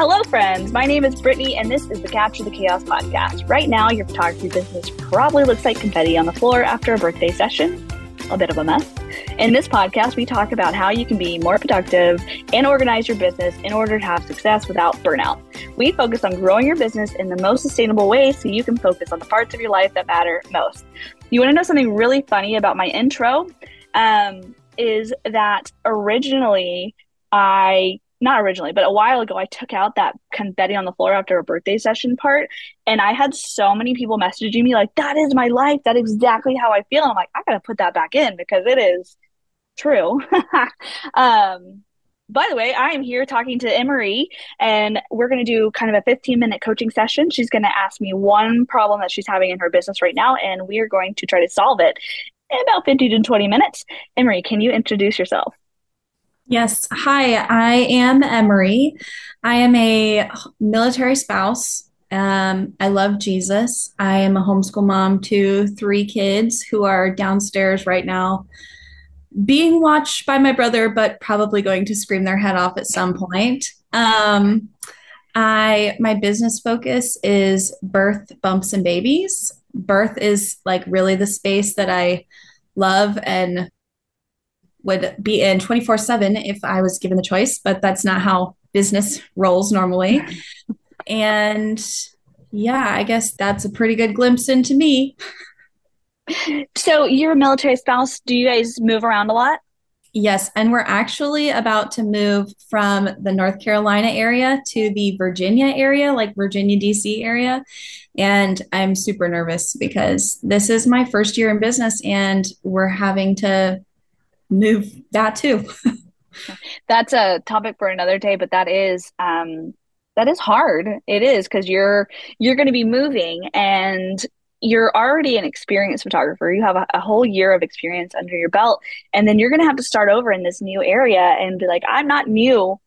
Hello, friends. My name is Brittany, and this is the Capture the Chaos podcast. Right now, your photography business probably looks like confetti on the floor after a birthday session. A bit of a mess. In this podcast, we talk about how you can be more productive and organize your business in order to have success without burnout. We focus on growing your business in the most sustainable way so you can focus on the parts of your life that matter most. You want to know something really funny about my intro? Um, is that originally I not originally, but a while ago, I took out that confetti on the floor after a birthday session part. And I had so many people messaging me, like, that is my life. That's exactly how I feel. And I'm like, I got to put that back in because it is true. um, by the way, I am here talking to Emarie, and we're going to do kind of a 15 minute coaching session. She's going to ask me one problem that she's having in her business right now, and we are going to try to solve it in about 15 to 20 minutes. Emarie, can you introduce yourself? Yes. Hi, I am Emarie. I am a military spouse. Um, I love Jesus. I am a homeschool mom to three kids who are downstairs right now being watched by my brother, but probably going to scream their head off at some point. Um, I my business focus is birth, bumps, and babies. Birth is like really the space that I love and would be in 24 7 if I was given the choice, but that's not how business rolls normally. and yeah, I guess that's a pretty good glimpse into me. So you're a military spouse. Do you guys move around a lot? Yes, and we're actually about to move from the North Carolina area to the Virginia area, like Virginia, DC area. And I'm super nervous because this is my first year in business and we're having to move that too. That's a topic for another day, but that is um that is hard. It is because you're you're going to be moving and you're already an experienced photographer. You have a, a, whole year of experience under your belt, and then you're going to have to start over in this new area and be like, I'm not new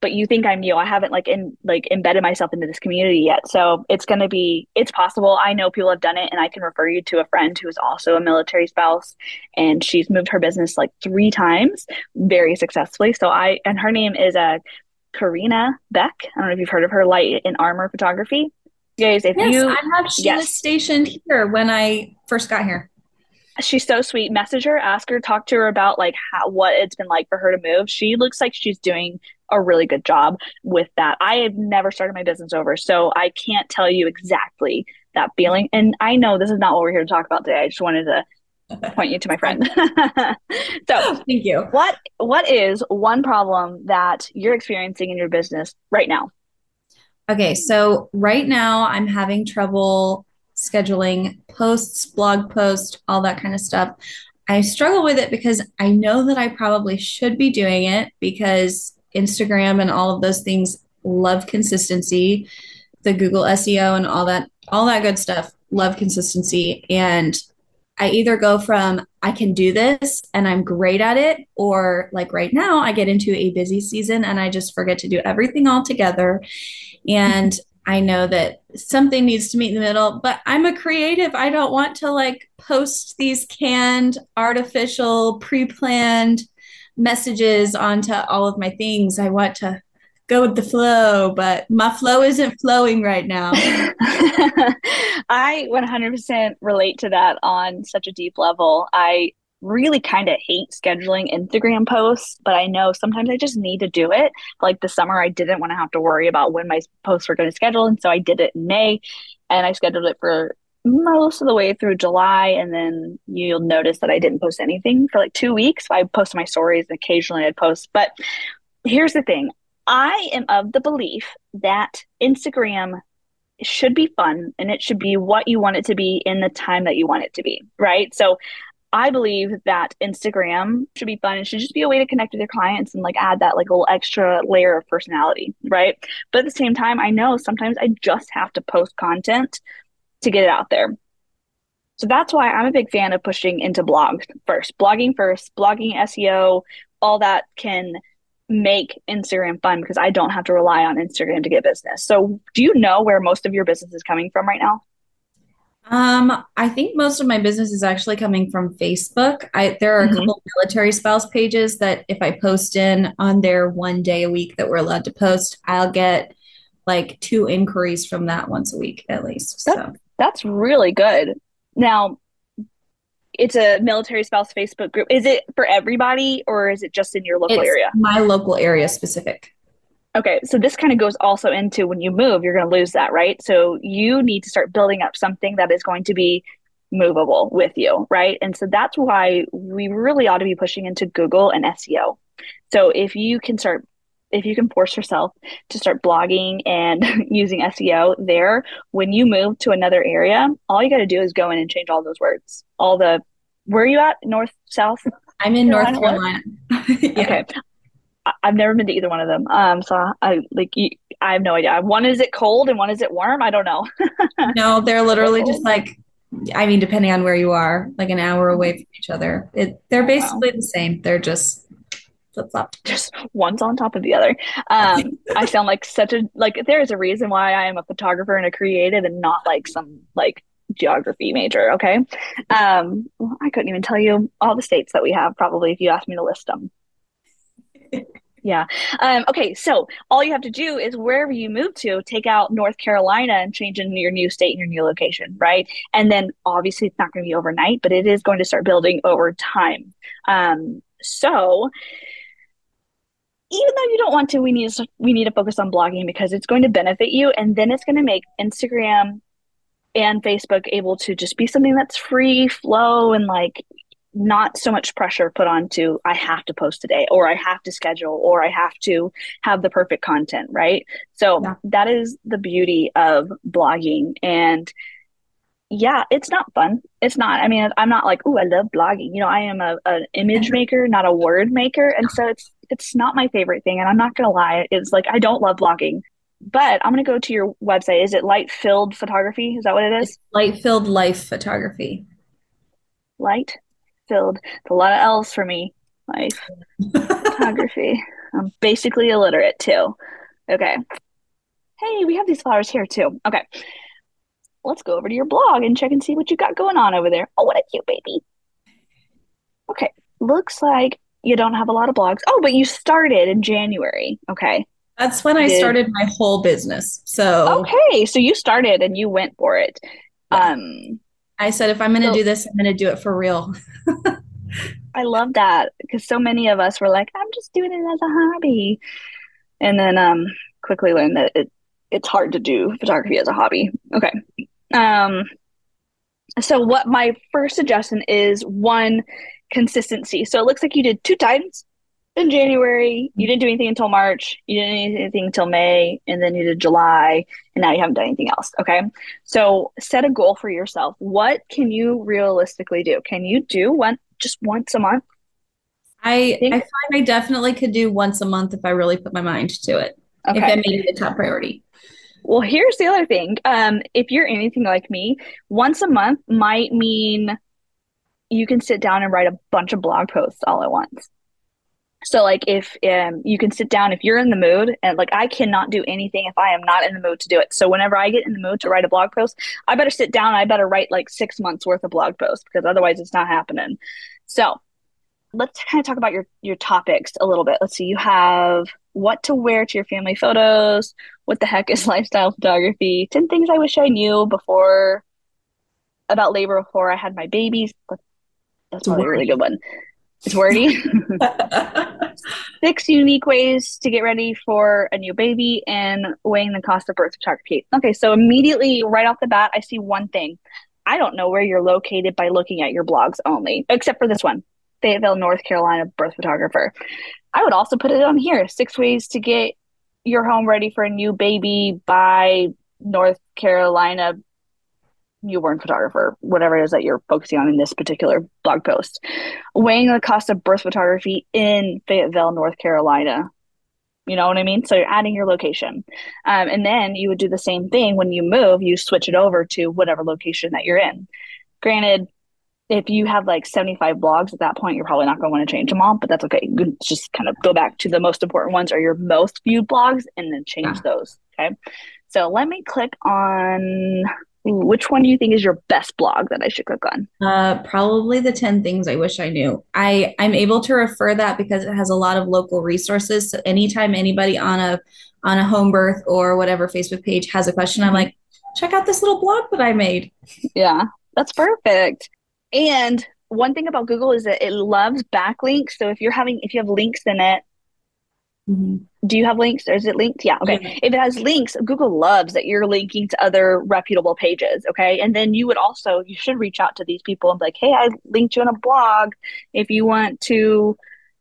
but you think I'm new. I haven't like in like embedded myself into this community yet. So it's gonna be it's possible. I know people have done it and I can refer you to a friend who is also a military spouse and she's moved her business like three times very successfully. So I and her name is a uh, Karina Beck. I don't know if you've heard of her light in armor photography. Guys, if yes, you I have she yes. was stationed here when I first got here she's so sweet. Message her, ask her, talk to her about like how what it's been like for her to move. She looks like she's doing a really good job with that. I have never started my business over, so I can't tell you exactly that feeling. And I know this is not what we're here to talk about today. I just wanted to point you to my friend. so, thank you. What what is one problem that you're experiencing in your business right now? Okay, so right now I'm having trouble scheduling posts, blog posts, all that kind of stuff. I struggle with it because I know that I probably should be doing it because Instagram and all of those things love consistency. The Google SEO and all that, all that good stuff, love consistency. And I either go from I can do this and I'm great at it, or like right now, I get into a busy season and I just forget to do everything all together. And I know that something needs to meet in the middle, but I'm a creative. I don't want to like post these canned, artificial, pre planned messages onto all of my things. I want to go with the flow, but my flow isn't flowing right now. I 100% relate to that on such a deep level. I really kind of hate scheduling Instagram posts, but I know sometimes I just need to do it. Like the summer, I didn't want to have to worry about when my posts were going to schedule. And so I did it in May and I scheduled it for most of the way through July, and then you'll notice that I didn't post anything for like two weeks. I posted my stories and occasionally I'd post. But here's the thing I am of the belief that Instagram should be fun and it should be what you want it to be in the time that you want it to be, right? So I believe that Instagram should be fun. It should just be a way to connect with your clients and like add that like little extra layer of personality, right? But at the same time, I know sometimes I just have to post content to get it out there. So that's why I'm a big fan of pushing into blogs first, blogging first, blogging SEO, all that can make Instagram fun because I don't have to rely on Instagram to get business. So, do you know where most of your business is coming from right now? Um, I think most of my business is actually coming from Facebook. I there are a mm-hmm. couple military spouse pages that if I post in on there one day a week that we're allowed to post, I'll get like two inquiries from that once a week at least. That's, so that's really good. Now, it's a military spouse Facebook group. Is it for everybody or is it just in your local it's area? My local area specific. Okay, so this kind of goes also into when you move, you're going to lose that, right? So you need to start building up something that is going to be movable with you, right? And so that's why we really ought to be pushing into Google and SEO. So if you can start if you can force yourself to start blogging and using SEO there, when you move to another area, all you got to do is go in and change all those words. All the where are you at? North, south? I'm in Carolina, North Carolina. yeah. Okay. I've never been to either one of them. Um, so I like I have no idea. One is it cold and one is it warm? I don't know. no, they're literally just like I mean, depending on where you are, like an hour away from each other. It they're basically wow. the same. They're just flip flop. Just one's on top of the other. Um, I sound like such a like. There is a reason why I am a photographer and a creative, and not like some like geography major. Okay. Um, well, I couldn't even tell you all the states that we have. Probably if you asked me to list them. Yeah. Um, okay. So all you have to do is wherever you move to, take out North Carolina and change in your new state and your new location, right? And then obviously it's not going to be overnight, but it is going to start building over time. Um, so even though you don't want to, we need to, we need to focus on blogging because it's going to benefit you, and then it's going to make Instagram and Facebook able to just be something that's free flow and like not so much pressure put on to I have to post today or I have to schedule or I have to have the perfect content, right? So yeah. that is the beauty of blogging and yeah, it's not fun. It's not. I mean, I'm not like, oh, I love blogging. You know, I am a an image maker, not a word maker, and so it's it's not my favorite thing. And I'm not gonna lie, it's like I don't love blogging. But I'm gonna go to your website. Is it light filled photography? Is that what it is? Light filled life photography. Light filled. It's a lot of L's for me. Life photography. I'm basically illiterate too. Okay. Hey, we have these flowers here too. Okay. Let's go over to your blog and check and see what you got going on over there. Oh, what a cute baby. Okay. Looks like you don't have a lot of blogs. Oh, but you started in January. Okay. That's when I Did... started my whole business. So Okay, so you started and you went for it. Yeah. Um I said, if I'm going to so, do this, I'm going to do it for real. I love that because so many of us were like, I'm just doing it as a hobby. And then um, quickly learned that it, it's hard to do photography as a hobby. Okay. Um, so, what my first suggestion is one consistency. So, it looks like you did two times in January. You didn't do anything until March. You didn't do anything until May, and then you did July, and now you haven't done anything else. Okay. So set a goal for yourself. What can you realistically do? Can you do one just once a month? I I, I find I definitely could do once a month if I really put my mind to it. Okay. If I made it a top priority. Well, here's the other thing. Um, if you're anything like me, once a month might mean you can sit down and write a bunch of blog posts all at once. So like if um, you can sit down if you're in the mood and like I cannot do anything if I am not in the mood to do it. So whenever I get in the mood to write a blog post, I better sit down. I better write like six months worth of blog posts because otherwise it's not happening. So let's kind of talk about your your topics a little bit. Let's see. You have what to wear to your family photos. What the heck is lifestyle photography? Ten things I wish I knew before about labor before I had my babies. That's probably a really good one. It's wordy. Six unique ways to get ready for a new baby and weighing the cost of birth photography. Okay, so immediately right off the bat, I see one thing. I don't know where you're located by looking at your blogs only, except for this one Fayetteville, North Carolina birth photographer. I would also put it on here six ways to get your home ready for a new baby by North Carolina newborn photographer, whatever it is that you're focusing on in this particular blog post. Weighing the cost of birth photography in Fayetteville, North Carolina. You know what I mean? So you're adding your location. Um, and then you would do the same thing when you move, you switch it over to whatever location that you're in. Granted, if you have like 75 blogs at that point, you're probably not going to want to change them all, but that's okay. You just kind of go back to the most important ones or your most viewed blogs and then change yeah. those. Okay. So let me click on which one do you think is your best blog that I should click on? Uh, probably the 10 things I wish I knew. I, I'm able to refer that because it has a lot of local resources. So anytime anybody on a on a home birth or whatever Facebook page has a question, I'm like, check out this little blog that I made. Yeah, that's perfect. And one thing about Google is that it loves backlinks. So if you're having if you have links in it, mm-hmm. do you have links or is it linked? Yeah. Okay. Yeah. If it has links, Google loves that you're linking to other reputable pages. Okay. And then you would also you should reach out to these people and be like, hey, I linked you in a blog. If you want to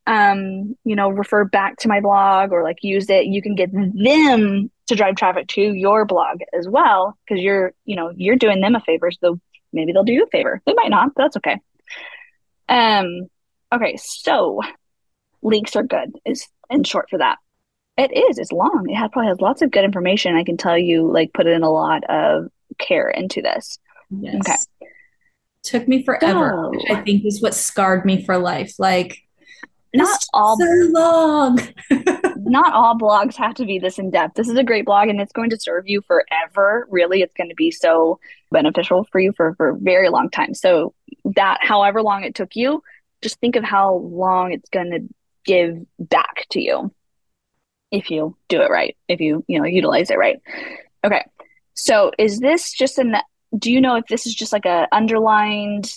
um, you know, refer back to my blog or like use it, you can get them to drive traffic to your blog as well because you're, you know, you're doing them a favor. So maybe they'll do you a favor. They might not, but that's okay. Um, okay, so links are good is in short for that. It is. It's long. It has, probably has lots of good information. I can tell you, like, put in a lot of care into this. Yes. Okay. Took me forever. So, I think is what scarred me for life. Like, not all so long. not all blogs have to be this in depth. This is a great blog, and it's going to serve you forever. Really, it's going to be so beneficial for you for for a very long time. So that, however long it took you, just think of how long it's going to give back to you if you do it right, if you, you know, utilize it right. Okay. So is this just an, do you know if this is just like a underlined,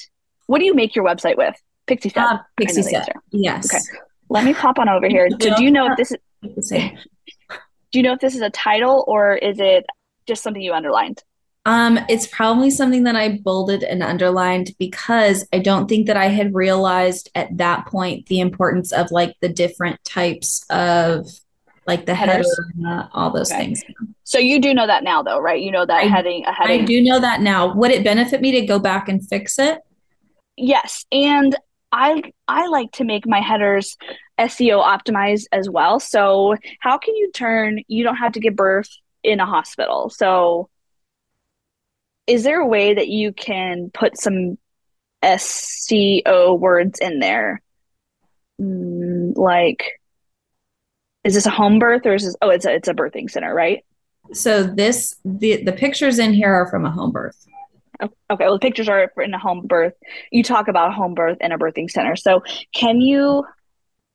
what do you make your website with? Pixieset. Uh, Pixieset. Yes. Okay. Let me pop on over here. So do you know if this is, do you know if this is a title or is it just something you underlined? Um, it's probably something that I bolded and underlined because I don't think that I had realized at that point the importance of like the different types of like the headers, header, all those okay. things. So you do know that now, though, right? You know that I, heading, a heading. I do know that now. Would it benefit me to go back and fix it? Yes, and I I like to make my headers SEO optimized as well. So how can you turn? You don't have to give birth in a hospital. So is there a way that you can put some SEO words in there? Mm, like, is this a home birth or is this? Oh, it's a it's a birthing center, right? So this the the pictures in here are from a home birth. Okay, well, the pictures are in a home birth. You talk about home birth in a birthing center. So, can you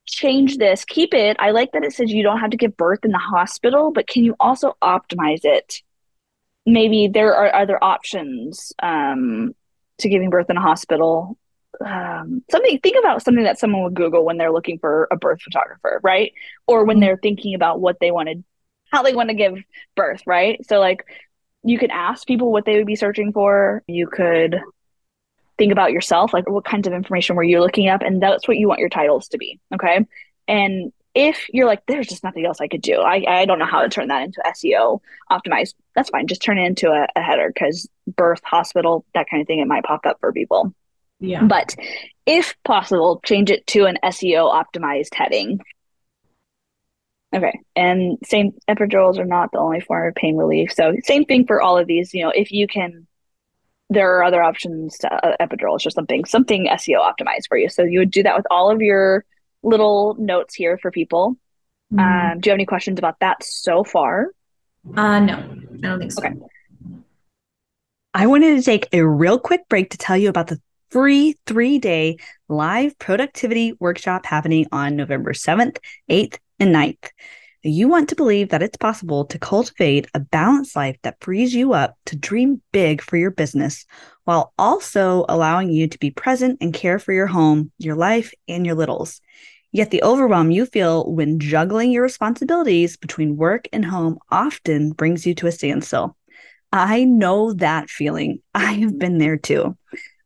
change this? Keep it. I like that it says you don't have to give birth in the hospital, but can you also optimize it maybe there are other options um, to giving birth in a hospital. Um, something think about something that someone would Google when they're looking for a birth photographer, right? Or when mm-hmm. they're thinking about what they wanted, how they want to give birth, right? So like you could ask people what they would be searching for. You could think about yourself, like what kinds of information were you looking up, and that's what you want your titles to be. Okay. And if you're like, there's just nothing else I could do, I, I don't know how to turn that into SEO optimized, that's fine. Just turn it into a, a header because birth, hospital, that kind of thing, it might pop up for people. Yeah. But if possible, change it to an SEO optimized heading. Okay. And same epidurals are not the only form of pain relief. So same thing for all of these. You know, if you can, there are other options to uh, epidurals or something, something SEO optimized for you. So you would do that with all of your little notes here for people. Mm. Um, do you have any questions about that so far? Uh, no, I don't think so. Okay. I wanted to take a real quick break to tell you about the free three day live productivity workshop happening on November 7th, 8th, and 9th. You want to believe that it's possible to cultivate a balanced life that frees you up to dream big for your business while also allowing you to be present and care for your home, your life, and your littles. Yet the overwhelm you feel when juggling your responsibilities between work and home often brings you to a standstill. I know that feeling. I have been there too.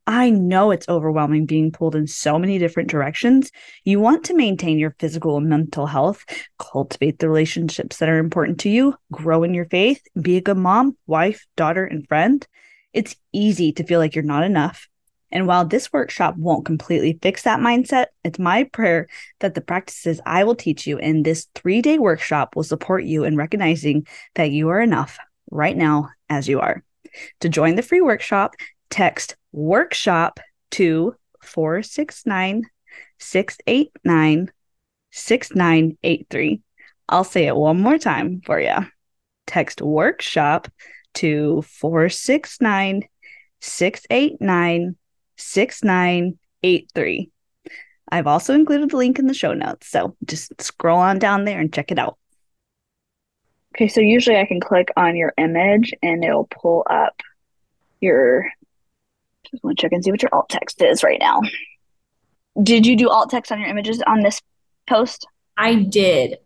I know it's overwhelming being pulled in so many different directions. You want to maintain your physical and mental health, cultivate the relationships that are important to you, grow in your faith, be a good mom, wife, daughter, and friend. It's easy to feel like you're not enough and while this workshop won't completely fix that mindset, it's my prayer that the practices I will teach you in this three day workshop will support you in recognizing that you are enough right now as you are. To join the free workshop, text workshop to 469 689 6983. I'll say it one more time for you. Text workshop to 469 689 6983. I've also included the link in the show notes, so just scroll on down there and check it out. Okay, so usually I can click on your image and it'll pull up your. Just want to check and see what your alt text is right now. Did you do alt text on your images on this post? I did.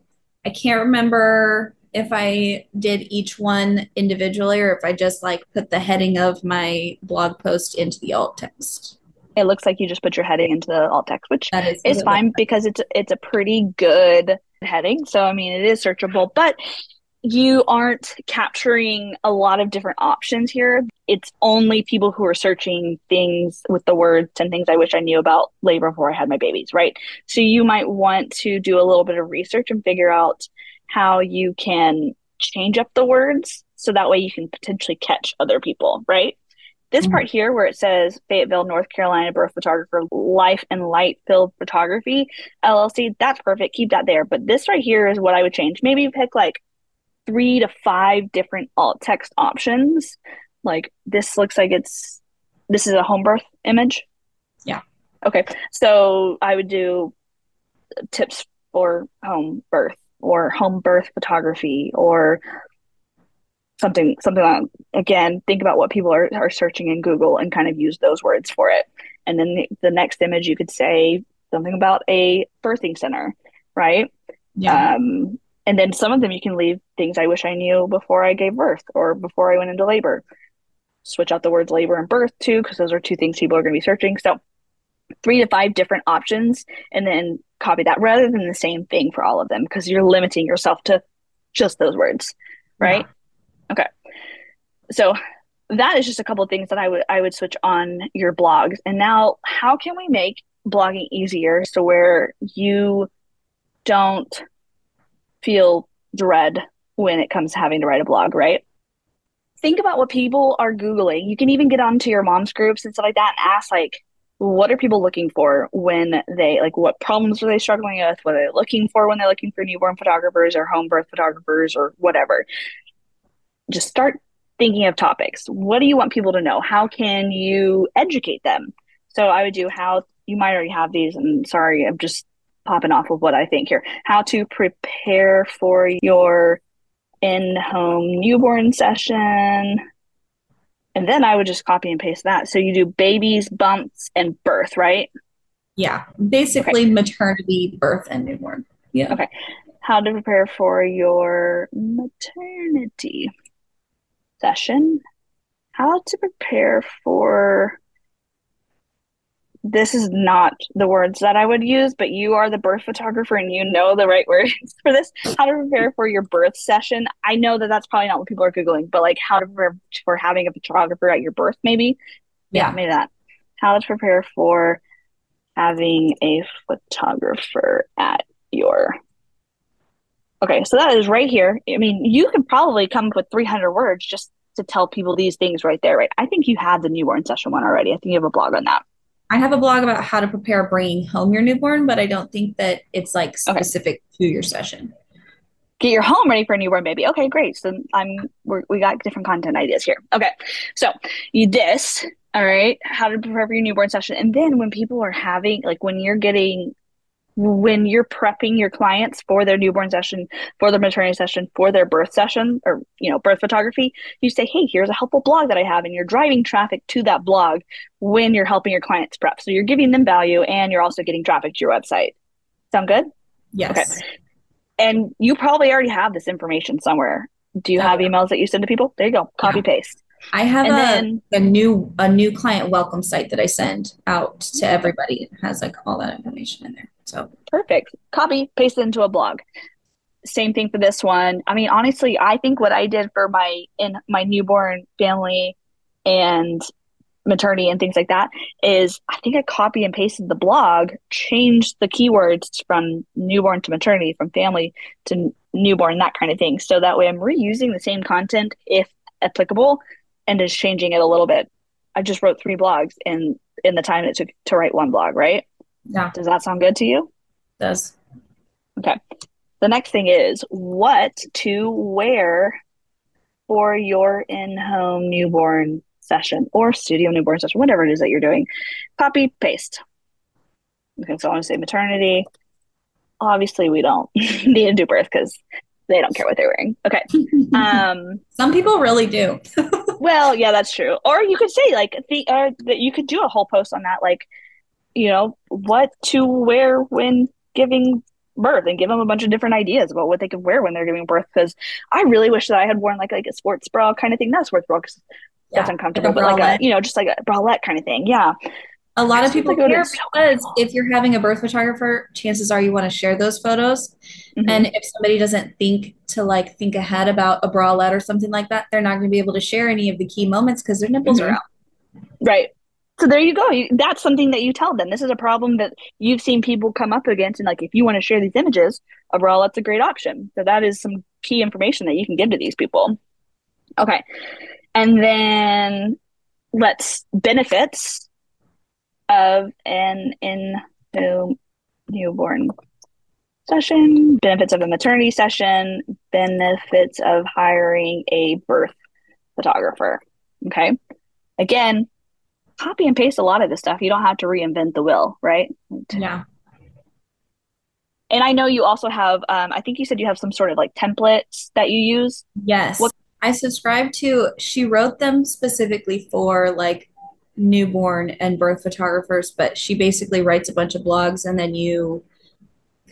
I can't remember if I did each one individually or if I just like put the heading of my blog post into the alt text. It looks like you just put your heading into the alt text, which That is is fine because it's it's a pretty good heading. So I mean, it is searchable, but you aren't capturing a lot of different options here. It's only people who are searching things with the words and things I wish I knew about labor before I had my babies, right? So you might want to do a little bit of research and figure out how you can change up the words so that way you can potentially catch other people, right? This Mhm. part here where it says Fayetteville, North Carolina birth photographer, life and light filled photography, LLC, that's perfect. Keep that there. But this right here is what I would change. Maybe pick like three to five different alt text options. Like this looks like it's this is a home birth image. Yeah. Okay. So I would do tips for home birth or home birth photography or something something like again think about what people are, are searching in google and kind of use those words for it and then the, the next image you could say something about a birthing center right Yeah. um, and then some of them you can leave things I wish I knew before I gave birth or before I went into labor. Switch out the words labor and birth too, because those are two things people are going to be searching. So three to five different options, and then copy that rather than the same thing for all of them, because you're limiting yourself to just those words, right? Okay. So that is just a couple of things that I would I would switch on your blogs. And now, how can we make blogging easier so where you don't feel dread when it comes to having to write a blog, right? Think about what people are Googling. You can even get onto your mom's groups and stuff like that and ask, like, what are people looking for when they, like, what problems are they struggling with? What are they looking for when they're looking for newborn photographers or home birth photographers or whatever? Just start thinking of topics. What do you want people to know? How can you educate them? So I would do how you might already have these. And sorry, I'm just popping off of what I think here. How to prepare for your in home newborn session. And then I would just copy and paste that. So you do babies, bumps, and birth, right? Yeah. Basically, maternity, birth, and newborn. Yeah. Okay. How to prepare for your maternity session. How to prepare for this is not the words that I would use, but you are the birth photographer and you know the right words for this. How to prepare for your birth session. I know that that's probably not what people are Googling, but like how to prepare for having a photographer at your birth, maybe. Yeah. maybe that. How to prepare for having a photographer at your. Okay, so that is right here. I mean, you can probably come up with 300 words just to tell people these things right there, right? I think you have the newborn session one already. I think you have a blog on that. I have a blog about how to prepare bringing home your newborn, but I don't think that it's like Okay. specific to your session. get your home ready for a newborn baby. Okay, great. So I'm we're, we got different content ideas here. Okay, so you this all right. How to prepare for your newborn session, and then when people are having like when you're getting when you're prepping your clients for their newborn session, for their maternity session, for their birth session, or you know birth photography, you say, hey, here's a helpful blog that I have, and you're driving traffic to that blog when you're helping your clients prep. So you're giving them value, and you're also getting traffic to your website. Sound good? Yes. Okay. and you probably already have this information somewhere. Do you have uh-huh. emails that you send to people? There you go. Copy paste. I have And a, then a new a new client welcome site that I send out to everybody. It has like all that information in there. So perfect. Copy paste it into a blog. Same thing for this one. I mean, honestly, I think what I did for my in my newborn family and maternity and things like that is I think I copy and pasted the blog, changed the keywords from newborn to maternity, from family to newborn, that kind of thing. So that way I'm reusing the same content if applicable and just changing it a little bit. I just wrote three blogs in in the time it took to write one blog, right? Yeah, Does that sound good to you? does. Okay. The next thing is what to wear for your in home newborn session or studio newborn session, whatever it is that you're doing. Copy, paste. Okay, so I want to say maternity. Obviously, we don't need to do birth because they don't care what they're wearing. Okay. Um, Some people really do. well, yeah, that's true. Or you could say like the uh, that you could do a whole post on that, like you know what to wear when giving birth, and give them a bunch of different ideas about what they could wear when they're giving birth. Because I really wish that I had worn like like a sports bra kind of thing, not a sports bra because yeah, that's uncomfortable, but like a you know just like a bralette kind of thing. Yeah. A lot of people care because if you're having a birth photographer, chances are you want to share those photos. Mm-hmm. And if somebody doesn't think to like think ahead about a bralette or something like that, they're not going to be able to share any of the key moments because their nipples mm-hmm. are out. Right. So there you go. That's something that you tell them. This is a problem that you've seen people come up against, and like if you want to share these images, overall, bralette's a great option. So that is some key information that you can give to these people. Okay, and then let's benefits of an in newborn session, benefits of a maternity session, benefits of hiring a birth photographer. Okay. Again, copy and paste a lot of this stuff. You don't have to reinvent the wheel, right? Yeah. And I know you also have, um, I think you said you have some sort of like templates that you use. Yes. What- I subscribe to, she wrote them specifically for like newborn and birth photographers, but she basically writes a bunch of blogs and then you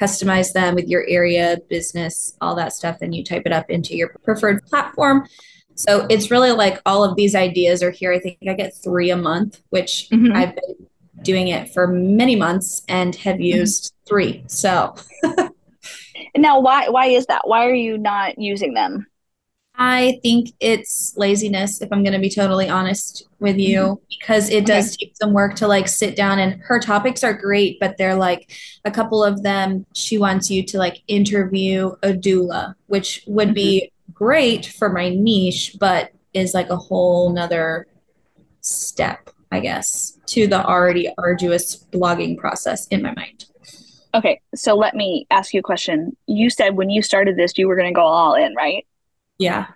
customize them with your area, business, all that stuff, and you type it up into your preferred platform. So it's really like all of these ideas are here. I think I get three a month, which mm-hmm. I've been doing it for many months and have mm-hmm. used mm-hmm. three. So now why why is that? Why are you not using them? I think it's laziness, if I'm going to be totally honest with you, mm-hmm. because it does okay. take some work to like sit down and her topics are great, but they're like a couple of them, she wants you to like interview a doula, which would mm-hmm. be great for my niche, but is like a whole nother step, I guess, to the already arduous blogging process in my mind. Okay, so let me ask you a question. You said when you started this, you were going to go all in, right? Yeah.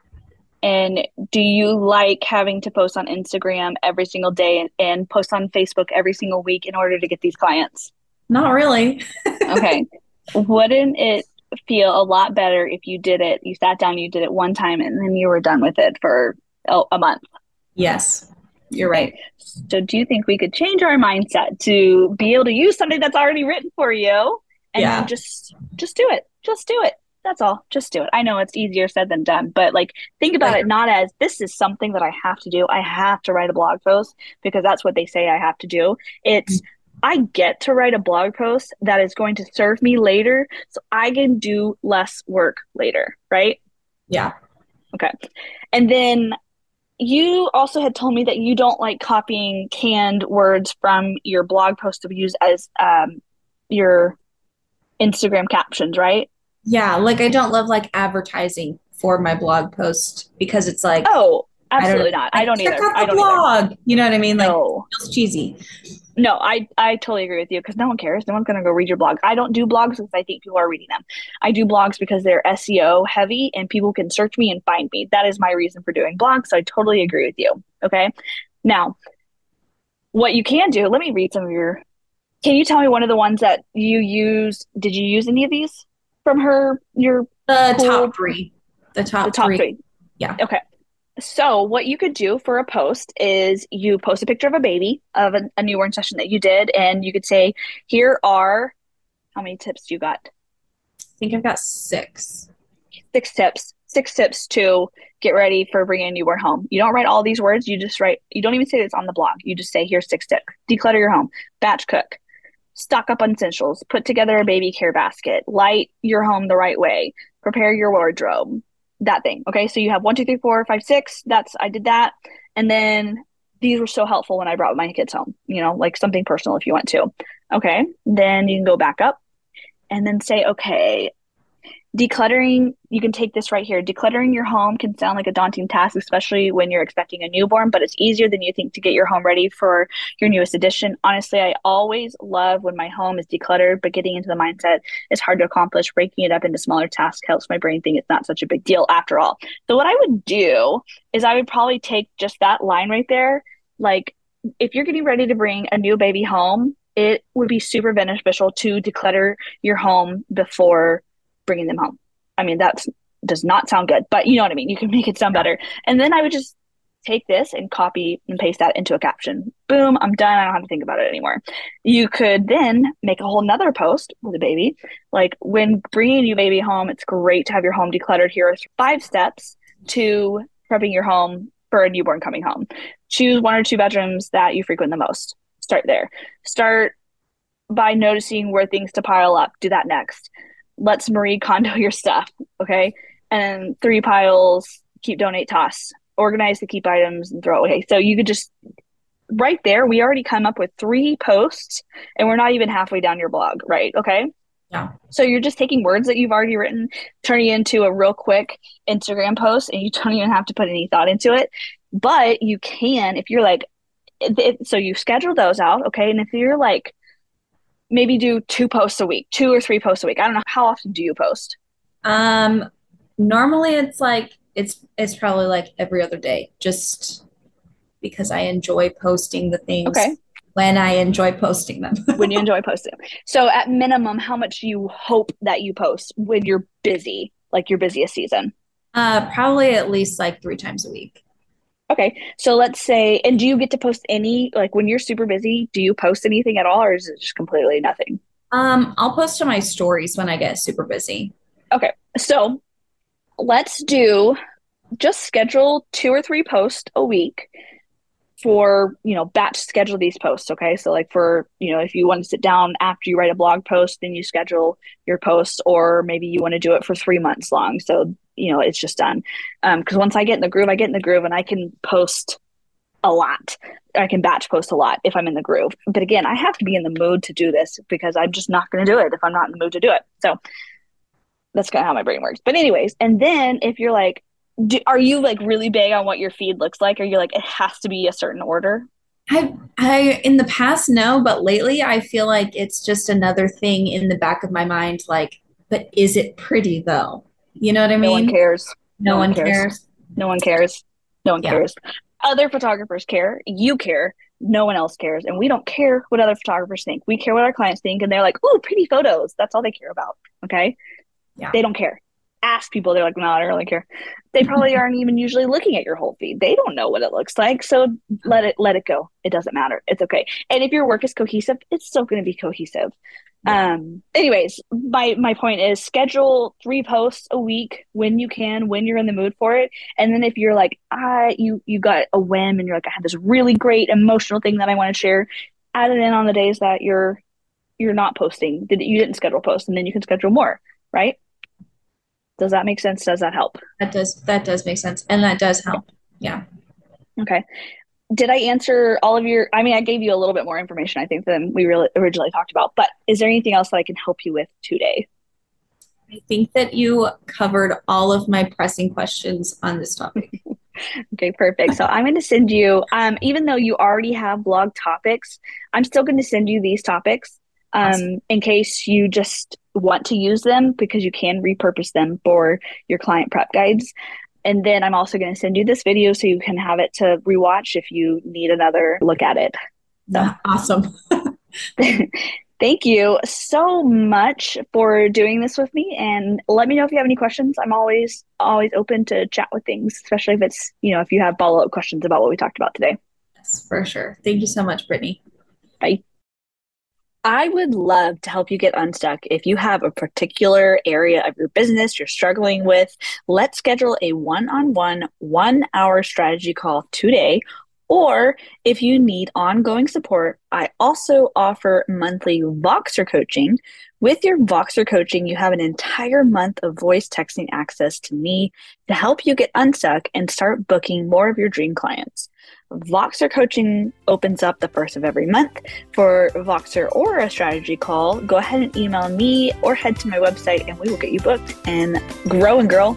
And do you like having to post on Instagram every single day and, and post on Facebook every single week in order to get these clients? Not really. okay. Wouldn't it feel a lot better if you did it, you sat down, you did it one time, and then you were done with it for a, a month? Yes, you're right. So, do you think we could change our mindset to be able to use something that's already written for you and yeah. just just do it? Just do it. That's all. Just do it. I know it's easier said than done, but like think about it not as this is something that I have to do. I have to write a blog post because that's what they say I have to do. It's mm-hmm. I get to write a blog post that is going to serve me later so I can do less work later, right? Yeah. Okay. And then you also had told me that you don't like copying canned words from your blog post to use as um, your Instagram captions, right? Yeah, like I don't love like advertising for my blog post because it's like oh, absolutely I not. I don't check either. Out the I don't blog. Either. You know what I mean? Like no. it's cheesy. No, I I totally agree with you because no one cares. No one's gonna go read your blog. I don't do blogs because I think people are reading them. I do blogs because they're SEO heavy and people can search me and find me. That is my reason for doing blogs. So I totally agree with you. Okay. Now, what you can do, let me read some of your can you tell me one of the ones that you use? Did you use any of these? from her your the cool, top three the top, the top three. three yeah okay so what you could do for a post is you post a picture of a baby of a, a newborn session that you did and you could say here are how many tips do you got? I think i've got six. Six tips. Six tips to get ready for bringing a newborn home. You don't write all these words. You just write you don't even say it's on the blog. You just say here's six tips. Declutter your home. Batch cook. Stock up on essentials, put together a baby care basket, light your home the right way, prepare your wardrobe, that thing. Okay. So you have one, two, three, four, five, six. That's, I did that. And then these were so helpful when I brought my kids home, you know, like something personal if you want to. Okay. Then you can go back up and then say, okay, decluttering you can take this right here. Decluttering your home can sound like a daunting task especially when you're expecting a newborn but it's easier than you think to get your home ready for your newest addition. Honestly i always love when my home is decluttered but getting into the mindset is hard to accomplish. Breaking it up into smaller tasks helps my brain think it's not such a big deal after all. So what i would do is i would probably take just that line right there. Like if you're getting ready to bring a new baby home it would be super beneficial to declutter your home before bringing them home. I mean, that does not sound good, but you know what I mean? You can make it sound better. And then I would just take this and copy and paste that into a caption. Boom, I'm done. I don't have to think about it anymore. You could then make a whole nother post with a baby. Like when bringing a new baby home, it's great to have your home decluttered. Here are five steps to prepping your home for a newborn coming home. Choose one or two bedrooms that you frequent the most. Start there. Start by noticing where things to pile up. Do that next let's Marie Kondo your stuff. Okay. And three piles, keep, donate, toss. Organize the keep items and throw away. So you could just right there, we already come up with three posts and we're not even halfway down your blog, right? Okay. Yeah. So you're just taking words that you've already written, turning it into a real quick Instagram post, and you don't even have to put any thought into it. But you can, if you're like, so you schedule those out, okay? And if you're like, maybe do two posts a week, two or three posts a week. I don't know how often do you post? Um normally it's like it's it's probably like every other day just because I enjoy posting the things okay. when I enjoy posting them. when you enjoy posting. So at minimum how much do you hope that you post when you're busy, like your busiest season? Uh probably at least like 3 times a week. Okay. So let's say, and do you get to post any, like when you're super busy, do you post anything at all or is it just completely nothing? Um, I'll post to my stories when I get super busy. Okay. So let's do just schedule two or three posts a week for, you know, batch schedule these posts. Okay. So, like for, you know, if you want to sit down after you write a blog post, then you schedule your posts, or maybe you want to do it for three months long. So you know it's just done because um, once i get in the groove i get in the groove and i can post a lot i can batch post a lot if i'm in the groove but again i have to be in the mood to do this because i'm just not going to do it if i'm not in the mood to do it so that's kind of how my brain works but anyways and then if you're like do, are you like really big on what your feed looks like are you like it has to be a certain order I, I, in the past, no, but lately I feel like it's just another thing in the back of my mind. Like, but is it pretty though? You know what I mean? No one cares. No, no one, cares. cares. No one cares. No one yeah. cares. Other photographers care. You care. No one else cares. And we don't care what other photographers think. We care what our clients think. And they're like, oh, pretty photos. That's all they care about. Okay. Yeah. They don't care. Ask people. They're like, no, I don't really care. They probably aren't even usually looking at your whole feed. They don't know what it looks like. So let it let it go. It doesn't matter. It's okay. And if your work is cohesive, it's still going to be cohesive. Um, anyways, my my point is schedule three posts a week when you can, when you're in the mood for it. And then if you're like, I you you got a whim and you're like, I had this really great emotional thing that I want to share, add it in on the days that you're you're not posting, that you didn't schedule posts, and then you can schedule more, right? Does that make sense? Does that help? That does that does make sense. And that does help. Yeah. Okay did I answer all of your? I mean, I gave you a little bit more information, I think, than we really originally talked about. But is there anything else that I can help you with today? I think that you covered all of my pressing questions on this topic. okay, perfect. So I'm going to send you, um, even though you already have blog topics, I'm still going to send you these topics um, awesome. in case you just want to use them because you can repurpose them for your client prep guides. And then I'm also going to send you this video so you can have it to rewatch if you need another look at it. So awesome. Thank you so much for doing this with me and let me know if you have any questions. I'm always always open to chat with things, especially if it's, you know, if you have follow-up questions about what we talked about today. Yes, for sure. Thank you so much, Brittany. Bye. I would love to help you get unstuck. If you have a particular area of your business you're struggling with, let's schedule a one on one, one hour strategy call today. Or if you need ongoing support, I also offer monthly Voxer coaching. With your Voxer coaching, you have an entire month of voice texting access to me to help you get unstuck and start booking more of your dream clients. Voxer coaching opens up the first of every month. For Voxer or a strategy call, go ahead and email me or head to my website and we will get you booked and grow and girl.